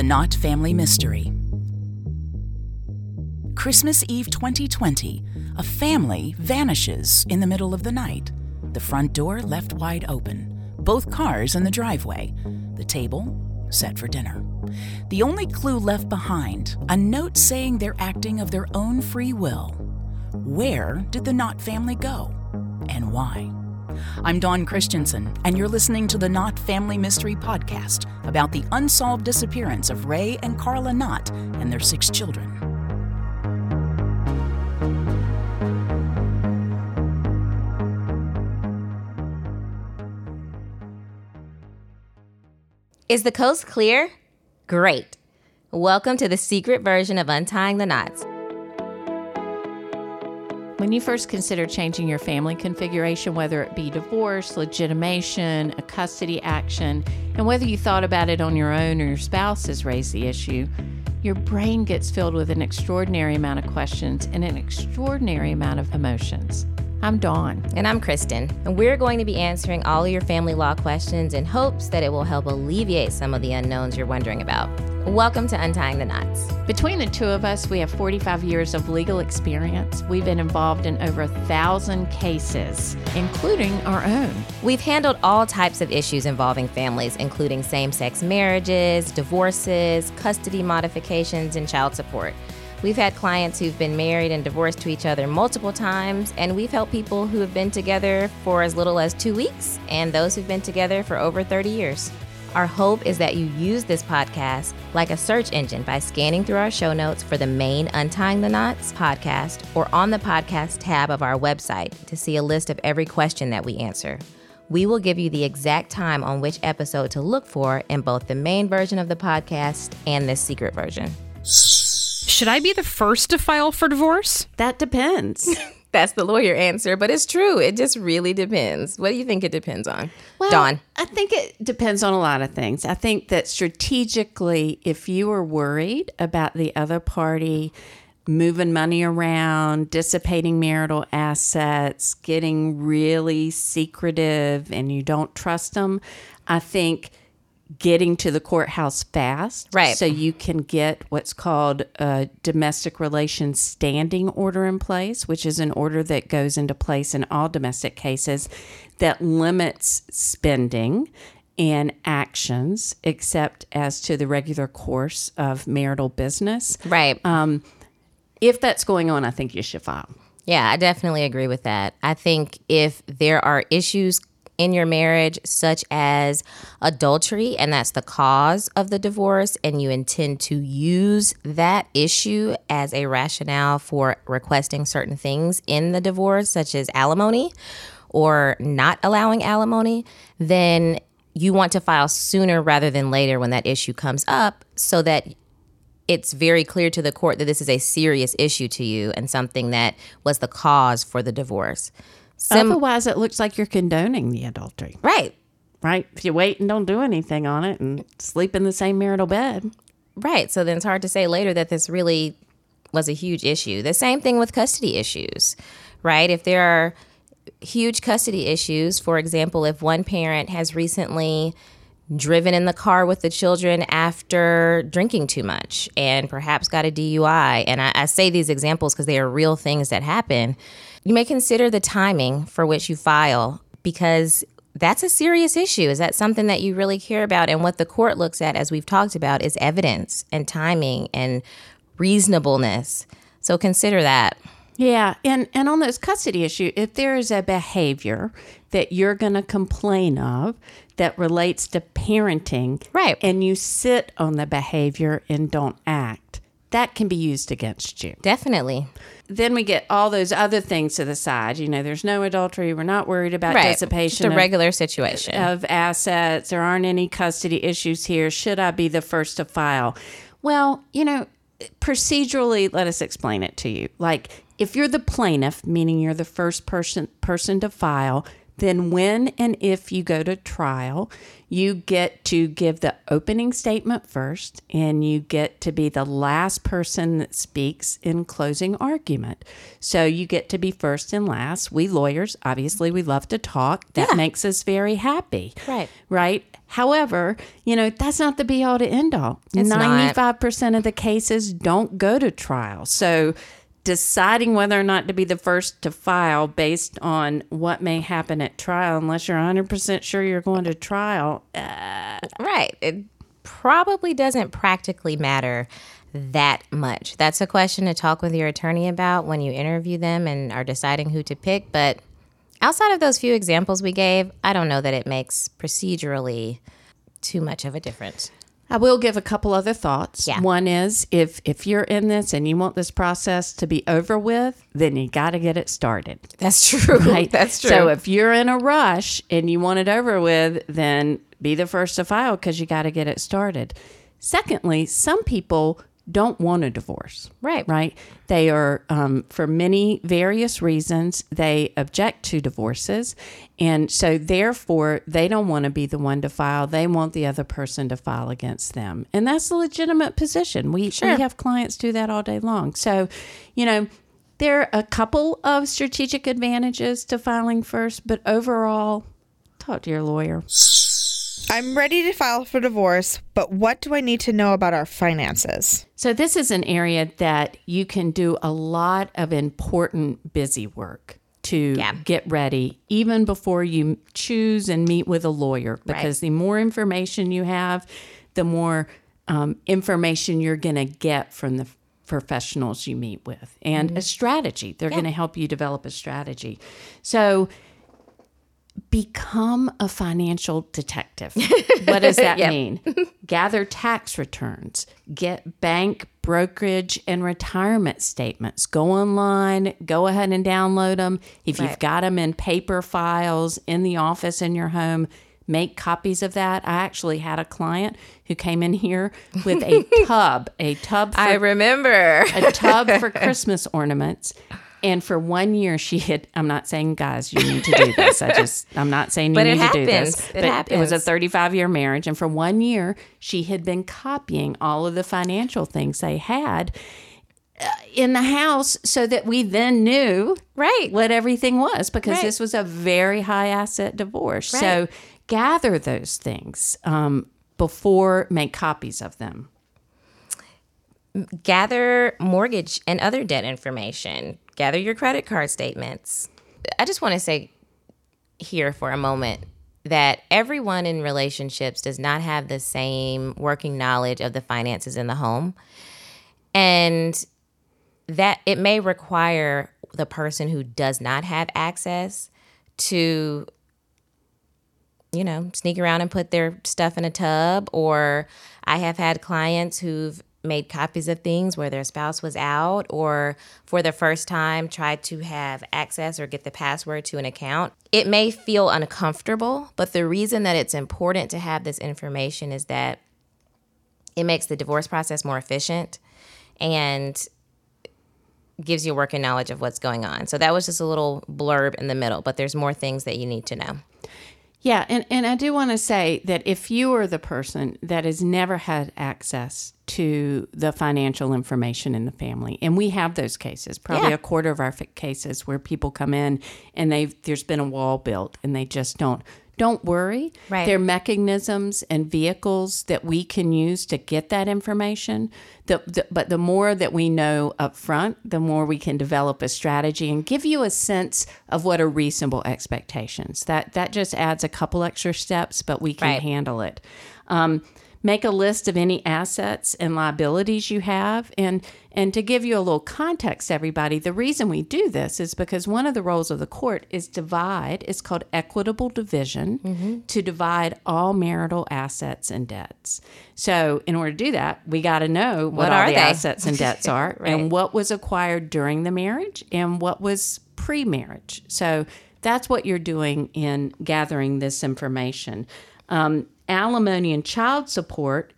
the Knott Family Mystery. Christmas Eve 2020, a family vanishes in the middle of the night. The front door left wide open, both cars in the driveway, the table set for dinner. The only clue left behind a note saying they're acting of their own free will. Where did the Knott family go? And why? I'm Dawn Christensen, and you're listening to the Knott Family Mystery Podcast about the unsolved disappearance of Ray and Carla Knott and their six children. Is the coast clear? Great. Welcome to the secret version of Untying the Knots. When you first consider changing your family configuration, whether it be divorce, legitimation, a custody action, and whether you thought about it on your own or your spouse has raised the issue, your brain gets filled with an extraordinary amount of questions and an extraordinary amount of emotions. I'm Dawn. And I'm Kristen. And we're going to be answering all of your family law questions in hopes that it will help alleviate some of the unknowns you're wondering about. Welcome to Untying the Knots. Between the two of us, we have 45 years of legal experience. We've been involved in over a thousand cases, including our own. We've handled all types of issues involving families, including same sex marriages, divorces, custody modifications, and child support. We've had clients who've been married and divorced to each other multiple times, and we've helped people who have been together for as little as two weeks and those who've been together for over 30 years. Our hope is that you use this podcast like a search engine by scanning through our show notes for the main Untying the Knots podcast or on the podcast tab of our website to see a list of every question that we answer. We will give you the exact time on which episode to look for in both the main version of the podcast and this secret version. Should I be the first to file for divorce? That depends. That's the lawyer answer, but it's true. It just really depends. What do you think it depends on? Well, Dawn. I think it depends on a lot of things. I think that strategically, if you are worried about the other party moving money around, dissipating marital assets, getting really secretive, and you don't trust them, I think getting to the courthouse fast. Right. So you can get what's called a domestic relations standing order in place, which is an order that goes into place in all domestic cases that limits spending and actions except as to the regular course of marital business. Right. Um, if that's going on, I think you should file. Yeah, I definitely agree with that. I think if there are issues in your marriage, such as adultery, and that's the cause of the divorce, and you intend to use that issue as a rationale for requesting certain things in the divorce, such as alimony or not allowing alimony, then you want to file sooner rather than later when that issue comes up so that it's very clear to the court that this is a serious issue to you and something that was the cause for the divorce. Sim- Otherwise, it looks like you're condoning the adultery, right. right? If you wait and don't do anything on it and sleep in the same marital bed. Right. So then it's hard to say later that this really was a huge issue. The same thing with custody issues, right? If there are huge custody issues, for example, if one parent has recently driven in the car with the children after drinking too much and perhaps got a DUI, and I, I say these examples because they are real things that happen, you may consider the timing for which you file because that's a serious issue. Is that something that you really care about? And what the court looks at, as we've talked about, is evidence and timing and reasonableness. So consider that. Yeah, and and on this custody issue, if there is a behavior that you're going to complain of that relates to parenting, Right. and you sit on the behavior and don't act, that can be used against you. Definitely. Then we get all those other things to the side. You know, there's no adultery. We're not worried about Right. dissipation Just a of- regular situation. of assets. There aren't any custody issues here. Should I be the first to file? Well, you know, procedurally, let us explain it to you. Like, if you're the plaintiff, meaning you're the first person person to file, then when and if you go to trial, you get to give the opening statement first, and you get to be the last person that speaks in closing argument. So you get to be first and last. We lawyers, obviously, we love to talk. That makes us very happy. Right. Right. However, you know, that's not the be all to end all. It's 95% of the cases don't go to trial. So deciding whether or not to be the first to file based on what may happen at trial, unless you're 100% sure you're going to trial, uh, Right. It probably doesn't practically matter that much. That's a question to talk with your attorney about when you interview them and are deciding who to pick. But outside of those few examples we gave, I don't know that it makes procedurally too much of a difference. I will give a couple other thoughts. Yeah. One is if if you're in this and you want this process to be over with, then you got to get it started. That's true. Right. That's true. So if you're in a rush and you want it over with, then be the first to file because you got to get it started. Secondly, some people don't want a divorce. Right. Right. They are, um, for many various reasons, they object to divorces. And so, therefore, they don't want to be the one to file. They want the other person to file against them. And that's a legitimate position. We, Sure. we have clients do that all day long. So, you know, there are a couple of strategic advantages to filing first, but overall, talk to your lawyer. I'm ready to file for divorce, but what do I need to know about our finances? So, this is an area that you can do a lot of important busy work to Yeah. get ready, even before you choose and meet with a lawyer, because the more information you have, the more um, information you're going to get from the professionals you meet with and a strategy. They're going to help you develop a strategy. So, become a financial detective. What does that mean? Gather tax returns, get bank, brokerage, and retirement statements. Go online, go ahead and download them. If you've got them in paper files in the office in your home, make copies of that. I actually had a client who came in here with a tub, a tub for I remember. a tub for Christmas ornaments. And for one year, she had. I'm not saying, guys, you need to do this. I just, I'm not saying you But need to do this. happens. It but it was a 35 year marriage, and for one year, she had been copying all of the financial things they had uh, in the house, so that we then knew Right. what everything was, because Right. this was a very high asset divorce. Right. So gather those things um, before make copies of them. Gather mortgage and other debt information, gather your credit card statements. I just want to say here for a moment that everyone in relationships does not have the same working knowledge of the finances in the home. And that it may require the person who does not have access to you know, sneak around and put their stuff in a tub. Or I have had clients who've made copies of things where their spouse was out or for the first time tried to have access or get the password to an account. It may feel uncomfortable, but the reason that it's important to have this information is that it makes the divorce process more efficient and gives you working knowledge of what's going on. So that was just a little blurb in the middle, but there's more things that you need to know. Yeah, and, and I do want to say that if you are the person that has never had access to the financial information in the family, and we have those cases, probably Yeah. a quarter of our cases where people come in and they there's been a wall built and they just don't. Don't worry. Right. There are mechanisms and vehicles that we can use to get that information. The, the, but the more that we know up front, the more we can develop a strategy and give you a sense of what are reasonable expectations. That that just adds a couple extra steps, but we can Right. handle it. Um, make a list of any assets and liabilities you have. And and to give you a little context everybody the reason we do this is because one of the roles of the court is divide. It's called equitable division to divide all marital assets and debts. So in order to do that we got to know what, What all the they? assets and debts are Right. and what was acquired during the marriage and what was pre-marriage. So that's what you're doing in gathering this information. Um, alimony and child support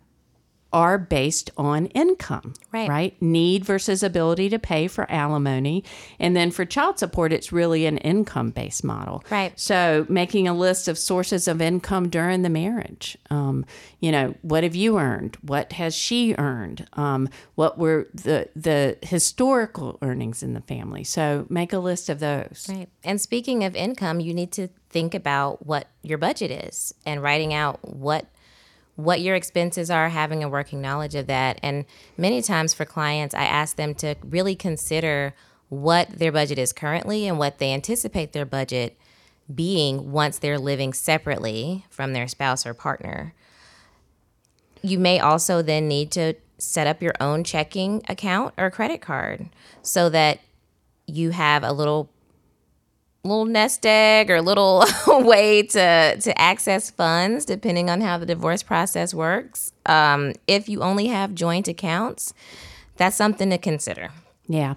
are based on income, Right. Right? Need versus ability to pay for alimony. And then for child support, it's really an income based model. Right. So making a list of sources of income during the marriage. Um, you know, what have you earned? What has she earned? Um, what were the the historical earnings in the family? So make a list of those. Right. And speaking of income, you need to think about what your budget is and writing out what what your expenses are, having a working knowledge of that. And many times for clients, I ask them to really consider what their budget is currently and what they anticipate their budget being once they're living separately from their spouse or partner. You may also then need to set up your own checking account or credit card so that you have a little little nest egg or little way to to access funds depending on how the divorce process works. Um, if you only have joint accounts, that's something to consider. Yeah.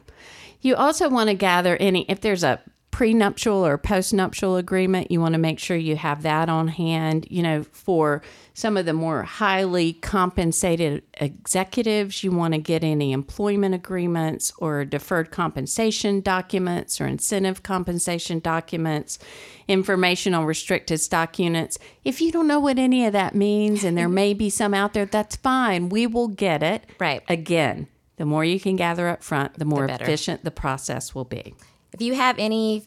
You also want to gather any, if there's a prenuptial or postnuptial agreement, you want to make sure you have that on hand. You know, for some of the more highly compensated executives, you want to get any employment agreements or deferred compensation documents or incentive compensation documents, information on restricted stock units. If you don't know what any of that means, and there may be some out there, that's fine. We will get it. Right. Again, the more you can gather up front, the more better. efficient the process will be. If you have any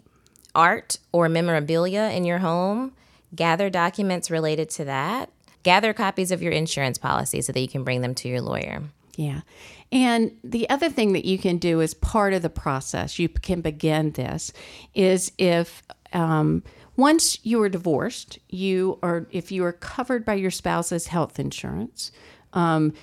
art or memorabilia in your home, gather documents related to that. Gather copies of your insurance policy so that you can bring them to your lawyer. Yeah. And the other thing that you can do as part of the process, you can begin this, is if um, once you are divorced, you are, if you are covered by your spouse's health insurance, um,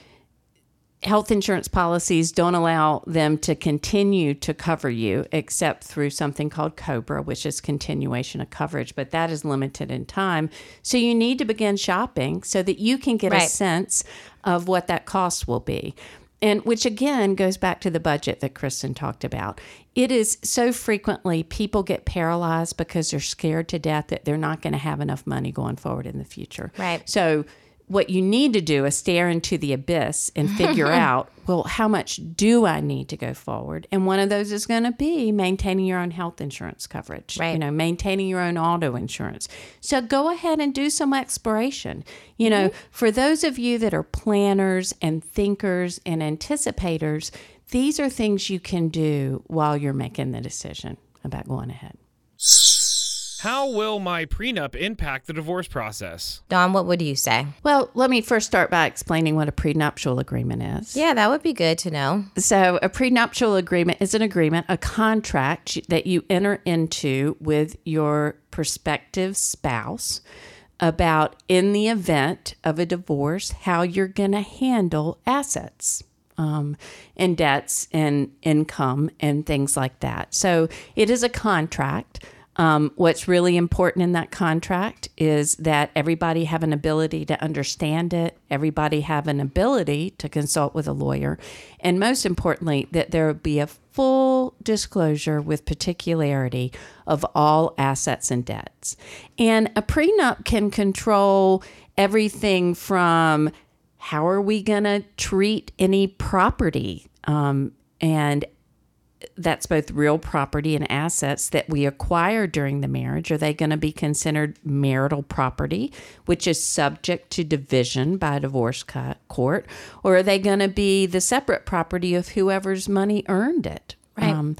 health insurance policies don't allow them to continue to cover you except through something called COBRA, which is continuation of coverage, but that is limited in time. So you need to begin shopping so that you can get a sense of what that cost will be. And which again goes back to the budget that Kristen talked about. It is so frequently people get paralyzed because they're scared to death that they're not going to have enough money going forward in the future. Right. So what you need to do is stare into the abyss and figure out, well, how much do I need to go forward? And one of those is going to be maintaining your own health insurance coverage. Right. You know, maintaining your own auto insurance. So go ahead and do some exploration. You know, mm-hmm. for those of you that are planners and thinkers and anticipators, these are things you can do while you're making the decision about going ahead. How will my prenup impact the divorce process? Dawn, what would you say? Well, let me first start by explaining what a prenuptial agreement is. Yeah, that would be good to know. So, a prenuptial agreement is an agreement, a contract that you enter into with your prospective spouse about, in the event of a divorce, how you're going to handle assets. Um, and debts and income and things like that. So it is a contract. Um, what's really important in that contract is that everybody have an ability to understand it, everybody have an ability to consult with a lawyer, and most importantly, that there be a full disclosure with particularity of all assets and debts. And a prenup can control everything from how are we going to treat any property um, and that's both real property and assets that we acquire during the marriage. Are they going to be considered marital property, which is subject to division by a divorce court, or are they going to be the separate property of whoever's money earned it? Um,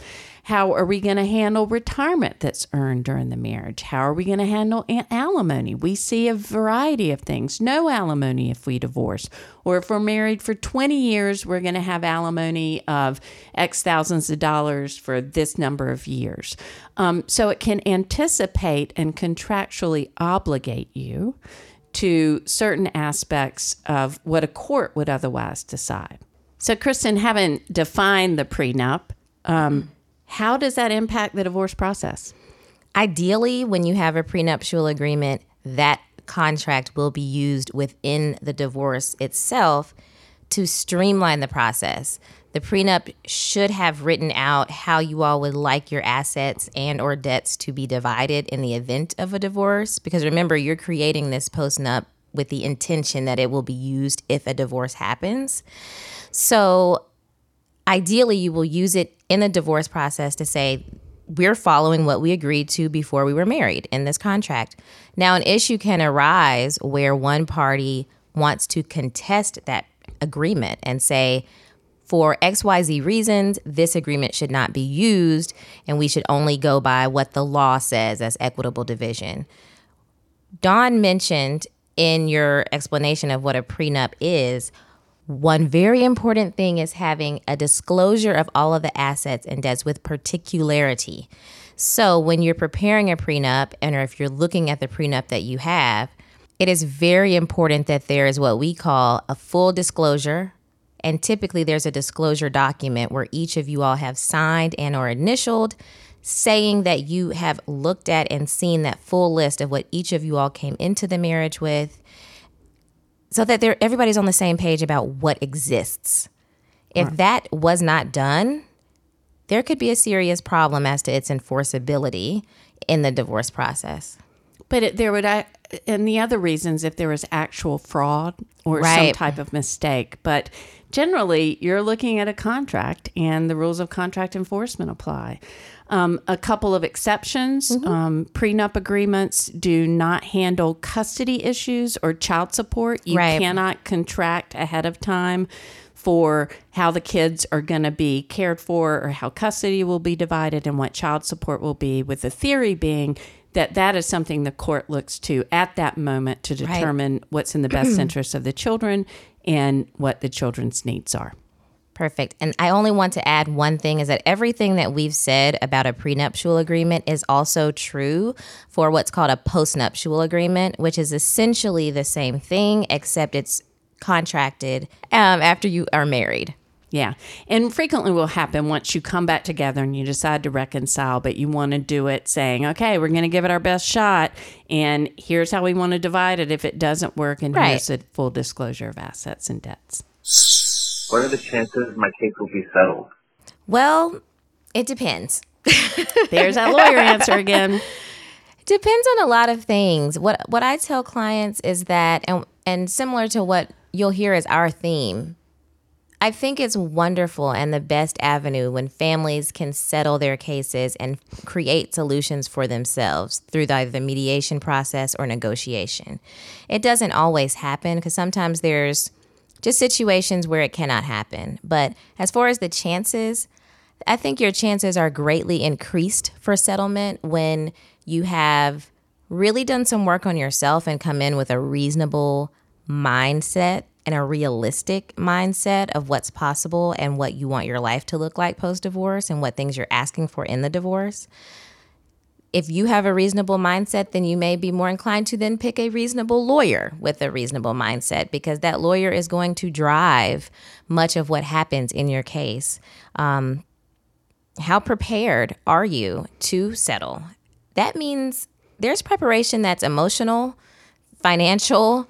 how are we going to handle retirement that's earned during the marriage? How are we going to handle alimony? We see a variety of things. No alimony if we divorce. Or if we're married for 20 years, we're going to have alimony of X thousands of dollars for this number of years. Um, so it can anticipate and contractually obligate you to certain aspects of what a court would otherwise decide. So, Kristen, having defined the prenup, um, how does that impact the divorce process? Ideally, when you have a prenuptial agreement, that contract will be used within the divorce itself to streamline the process. The prenup should have written out how you all would like your assets and or debts to be divided in the event of a divorce because remember you're creating this postnup with the intention that it will be used if a divorce happens. So ideally, you will use it in the divorce process to say, we're following what we agreed to before we were married in this contract. Now, an issue can arise where one party wants to contest that agreement and say, for XYZ reasons, this agreement should not be used, and we should only go by what the law says as equitable division. Dawn mentioned in your explanation of what a prenup is, one very important thing is having a disclosure of all of the assets and debts with particularity. So, when you're preparing a prenup, and or if you're looking at the prenup that you have, it is very important that there is what we call a full disclosure and typically there's a disclosure document where each of you all have signed and or initialed saying that you have looked at and seen that full list of what each of you all came into the marriage with so that there everybody's on the same page about what exists. If right. that was not done, there could be a serious problem as to its enforceability in the divorce process. But it, there would, and the other reasons if there was actual fraud or right. some type of mistake. But generally, you're looking at a contract, and the rules of contract enforcement apply. Um, a couple of exceptions mm-hmm. um, prenup agreements do not handle custody issues or child support. You right. cannot contract ahead of time for how the kids are going to be cared for or how custody will be divided and what child support will be, with the theory being that that is something the court looks to at that moment to determine right. what's in the best interest of the children and what the children's needs are. Perfect. And I only want to add one thing is that everything that we've said about a prenuptial agreement is also true for what's called a postnuptial agreement, which is essentially the same thing, except it's contracted um, after you are married. Yeah. And frequently will happen once you come back together and you decide to reconcile, but you want to do it saying, okay, we're going to give it our best shot. And here's how we want to divide it if it doesn't work. And right. here's a full disclosure of assets and debts. What are the chances my case will be settled? Well, it depends. There's that lawyer answer again. Depends on a lot of things. What what I tell clients is that and and similar to what you'll hear as our theme I think it's wonderful and the best avenue when families can settle their cases and create solutions for themselves through either the mediation process or negotiation. It doesn't always happen because sometimes there's just situations where it cannot happen. But as far as the chances, I think your chances are greatly increased for settlement when you have really done some work on yourself and come in with a reasonable mindset and a realistic mindset of what's possible and what you want your life to look like post divorce and what things you're asking for in the divorce. If you have a reasonable mindset, then you may be more inclined to then pick a reasonable lawyer with a reasonable mindset because that lawyer is going to drive much of what happens in your case. Um, how prepared are you to settle? That means there's preparation that's emotional, financial,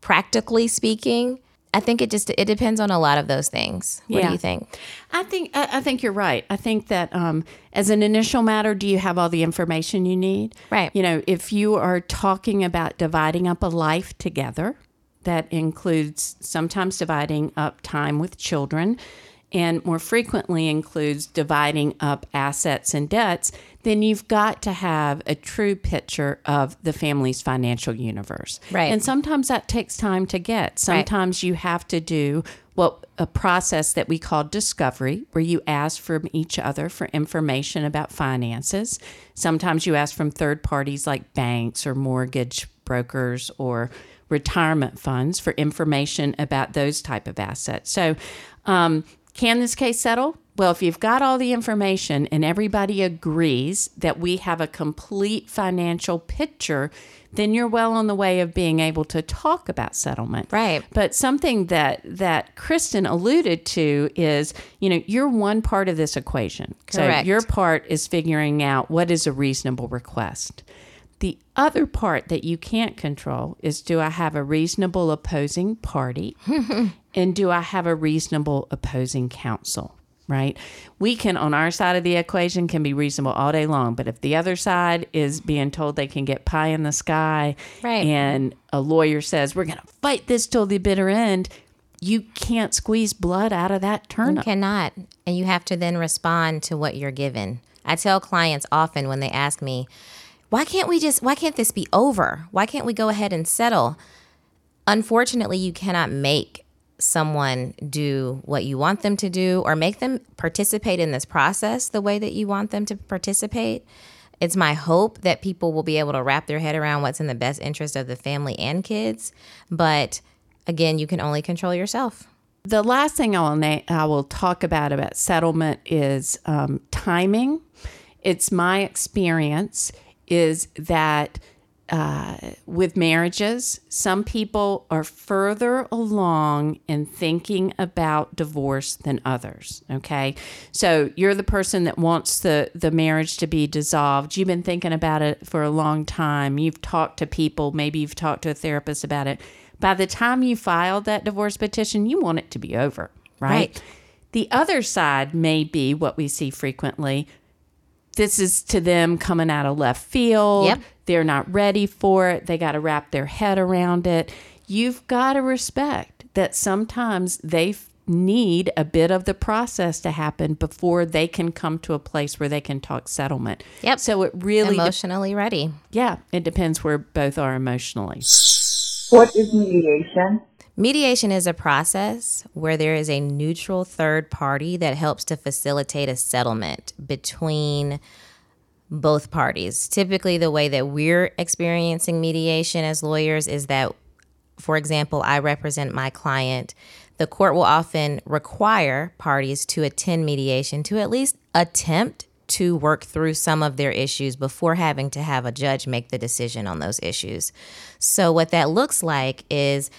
practically speaking, I think it just it depends on a lot of those things. What yeah. do you think? I think I think you're right. I think that um, as an initial matter, do you have all the information you need? Right. You know, if you are talking about dividing up a life together, that includes sometimes dividing up time with children and more frequently includes dividing up assets and debts, then you've got to have a true picture of the family's financial universe. Right. And sometimes that takes time to get. Sometimes right. you have to do what a process that we call discovery, where you ask from each other for information about finances. Sometimes you ask from third parties like banks or mortgage brokers or retirement funds for information about those type of assets. So um, can this case settle? Well, if you've got all the information and everybody agrees that we have a complete financial picture, then you're well on the way of being able to talk about settlement. Right. But something that that Kristen alluded to is, you know, you're one part of this equation. Correct. So your part is figuring out what is a reasonable request. The other part that you can't control is do I have a reasonable opposing party and do I have a reasonable opposing counsel? right? We can, on our side of the equation, can be reasonable all day long. But if the other side is being told they can get pie in the sky Right. and a lawyer says, we're going to fight this till the bitter end, you can't squeeze blood out of that turnip. You cannot. And you have to then respond to what you're given. I tell clients often when they ask me, why can't we just, why can't this be over? Why can't we go ahead and settle? Unfortunately, you cannot make someone do what you want them to do or make them participate in this process the way that you want them to participate. It's my hope that people will be able to wrap their head around what's in the best interest of the family and kids. But again, you can only control yourself. The last thing I will, na- I will talk about about settlement is um, timing. It's my experience is that uh, with marriages, some people are further along in thinking about divorce than others. Okay, so you're the person that wants the the marriage to be dissolved. You've been thinking about it for a long time. You've talked to people. Maybe you've talked to a therapist about it. By the time you filed that divorce petition, you want it to be over, right? Right. The other side may be what we see frequently this is to them coming out of left field. Yep. They're not ready for it. They got to wrap their head around it. You've got to respect that sometimes they need a bit of the process to happen before they can come to a place where they can talk settlement. Yep. So it really, de- Emotionally ready. yeah, it depends where both are emotionally. What is mediation? Mediation is a process where there is a neutral third party that helps to facilitate a settlement between both parties. Typically, the way that we're experiencing mediation as lawyers is that, for example, I represent my client. The court will often require parties to attend mediation to at least attempt to work through some of their issues before having to have a judge make the decision on those issues. So, what that looks like is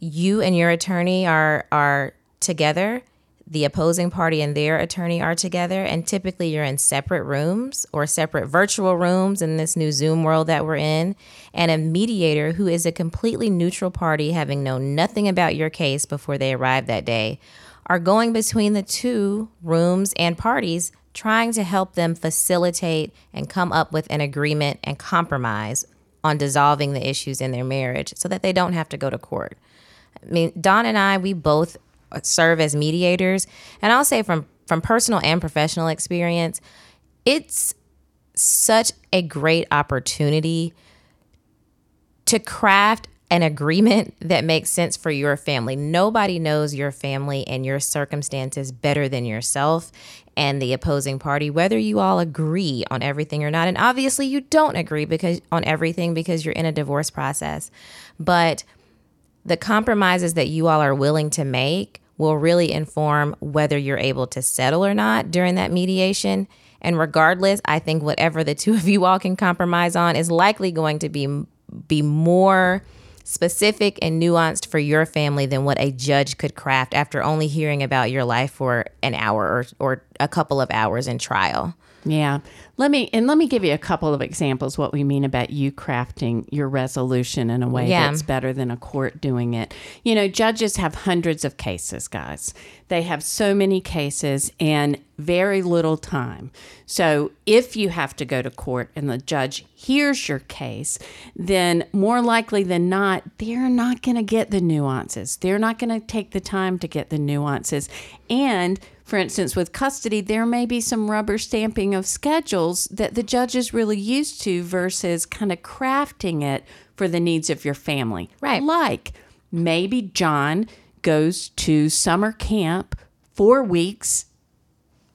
you and your attorney are are together the opposing party and their attorney are together and typically you're in separate rooms or separate virtual rooms in this new zoom world that we're in and a mediator who is a completely neutral party having known nothing about your case before they arrive that day are going between the two rooms and parties trying to help them facilitate and come up with an agreement and compromise on dissolving the issues in their marriage so that they don't have to go to court. I mean, Dawn and I, we both serve as mediators, and I'll say from from personal and professional experience, it's such a great opportunity to craft an agreement that makes sense for your family. Nobody knows your family and your circumstances better than yourself and the opposing party, whether you all agree on everything or not. And obviously, you don't agree because on everything because you're in a divorce process. But the compromises that you all are willing to make will really inform whether you're able to settle or not during that mediation. And regardless, I think whatever the two of you all can compromise on is likely going to be be more specific and nuanced for your family than what a judge could craft after only hearing about your life for an hour or, or a couple of hours in trial. Yeah. Let me and let me give you a couple of examples what we mean about you crafting your resolution in a way Yeah. that's better than a court doing it. You know, judges have hundreds of cases, guys. They have so many cases and very little time. So, if you have to go to court and the judge hears your case, then more likely than not, they're not going to get the nuances. They're not going to take the time to get the nuances. And for instance, with custody, there may be some rubber stamping of schedules that the judge is really used to versus kind of crafting it for the needs of your family. Right. Like maybe John goes to summer camp four weeks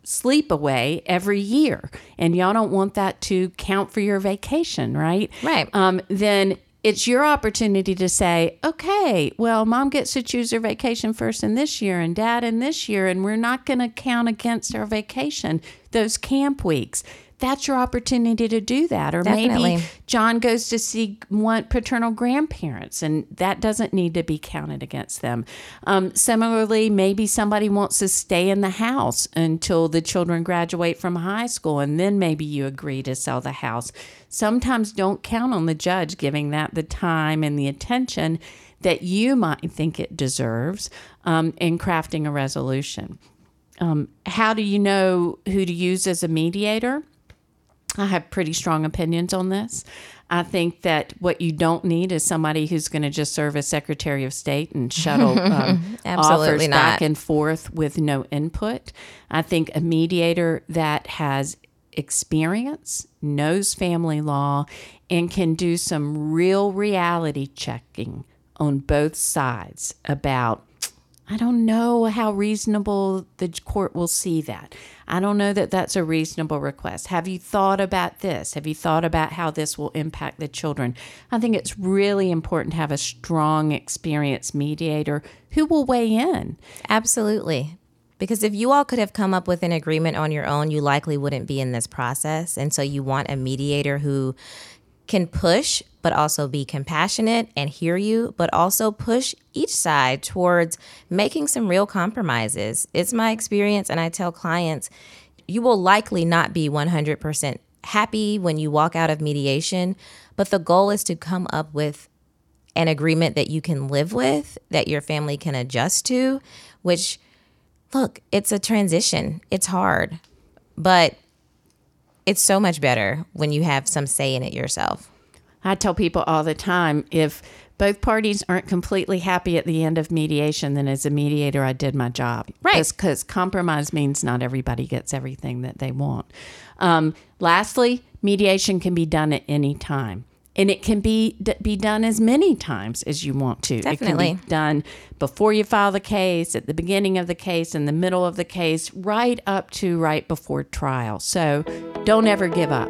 sleep away every year and y'all don't want that to count for your vacation right Right. um, then it's your opportunity to say okay well mom gets to choose her vacation first in this year and dad in this year and we're not going to count against our vacation those camp weeks that's your opportunity to do that or Definitely. maybe John goes to see one paternal grandparents, and that doesn't need to be counted against them. Um, similarly, maybe somebody wants to stay in the house until the children graduate from high school, and then maybe you agree to sell the house. Sometimes don't count on the judge giving that the time and the attention that you might think it deserves um, in crafting a resolution. Um, how do you know who to use as a mediator? I have pretty strong opinions on this. I think that what you don't need is somebody who's going to just serve as Secretary of State and shuttle um, offers not. back and forth with no input. I think a mediator that has experience, knows family law, and can do some real reality checking on both sides about I don't know how reasonable the court will see that. I don't know that that's a reasonable request. Have you thought about this? Have you thought about how this will impact the children? I think it's really important to have a strong, experienced mediator who will weigh in. Absolutely. Because if you all could have come up with an agreement on your own, you likely wouldn't be in this process. And so you want a mediator who can push, but also be compassionate and hear you, but also push each side towards making some real compromises. It's my experience, and I tell clients you will likely not be 100% happy when you walk out of mediation, but the goal is to come up with an agreement that you can live with, that your family can adjust to, which, look, it's a transition. It's hard, but it's so much better when you have some say in it yourself. I tell people all the time if both parties aren't completely happy at the end of mediation, then as a mediator, I did my job. Right. Because compromise means not everybody gets everything that they want. Um, lastly, mediation can be done at any time. And it can be d- be done as many times as you want to. It Definitely. can be done before you file the case, at the beginning of the case, in the middle of the case, right up to right before trial. So don't ever give up.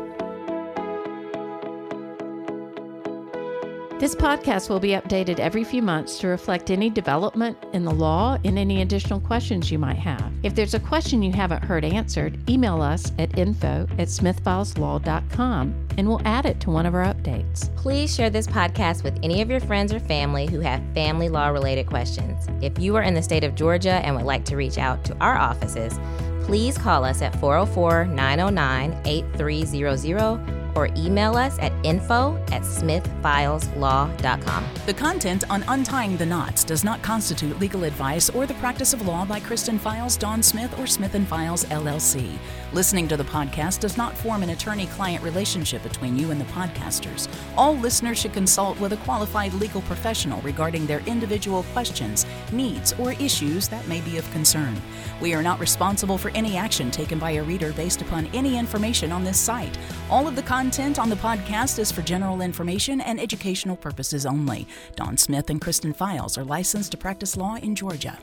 This podcast will be updated every few months to reflect any development in the law and any additional questions you might have. If there's a question you haven't heard answered, email us at info at smithfileslaw.com and we'll add it to one of our updates. Please share this podcast with any of your friends or family who have family law related questions. If you are in the state of Georgia and would like to reach out to our offices, please call us at 404 909 8300 or email us at info at smithfileslaw.com. The content on Untying the Knots does not constitute legal advice or the practice of law by Kristen Files, Dawn Smith, or Smith Files LLC. Listening to the podcast does not form an attorney-client relationship between you and the podcasters. All listeners should consult with a qualified legal professional regarding their individual questions, needs, or issues that may be of concern. We are not responsible for any action taken by a reader based upon any information on this site. All of the content on the podcast is for general information and educational purposes only. Dawn Smith and Kristen Files are licensed to practice law in Georgia.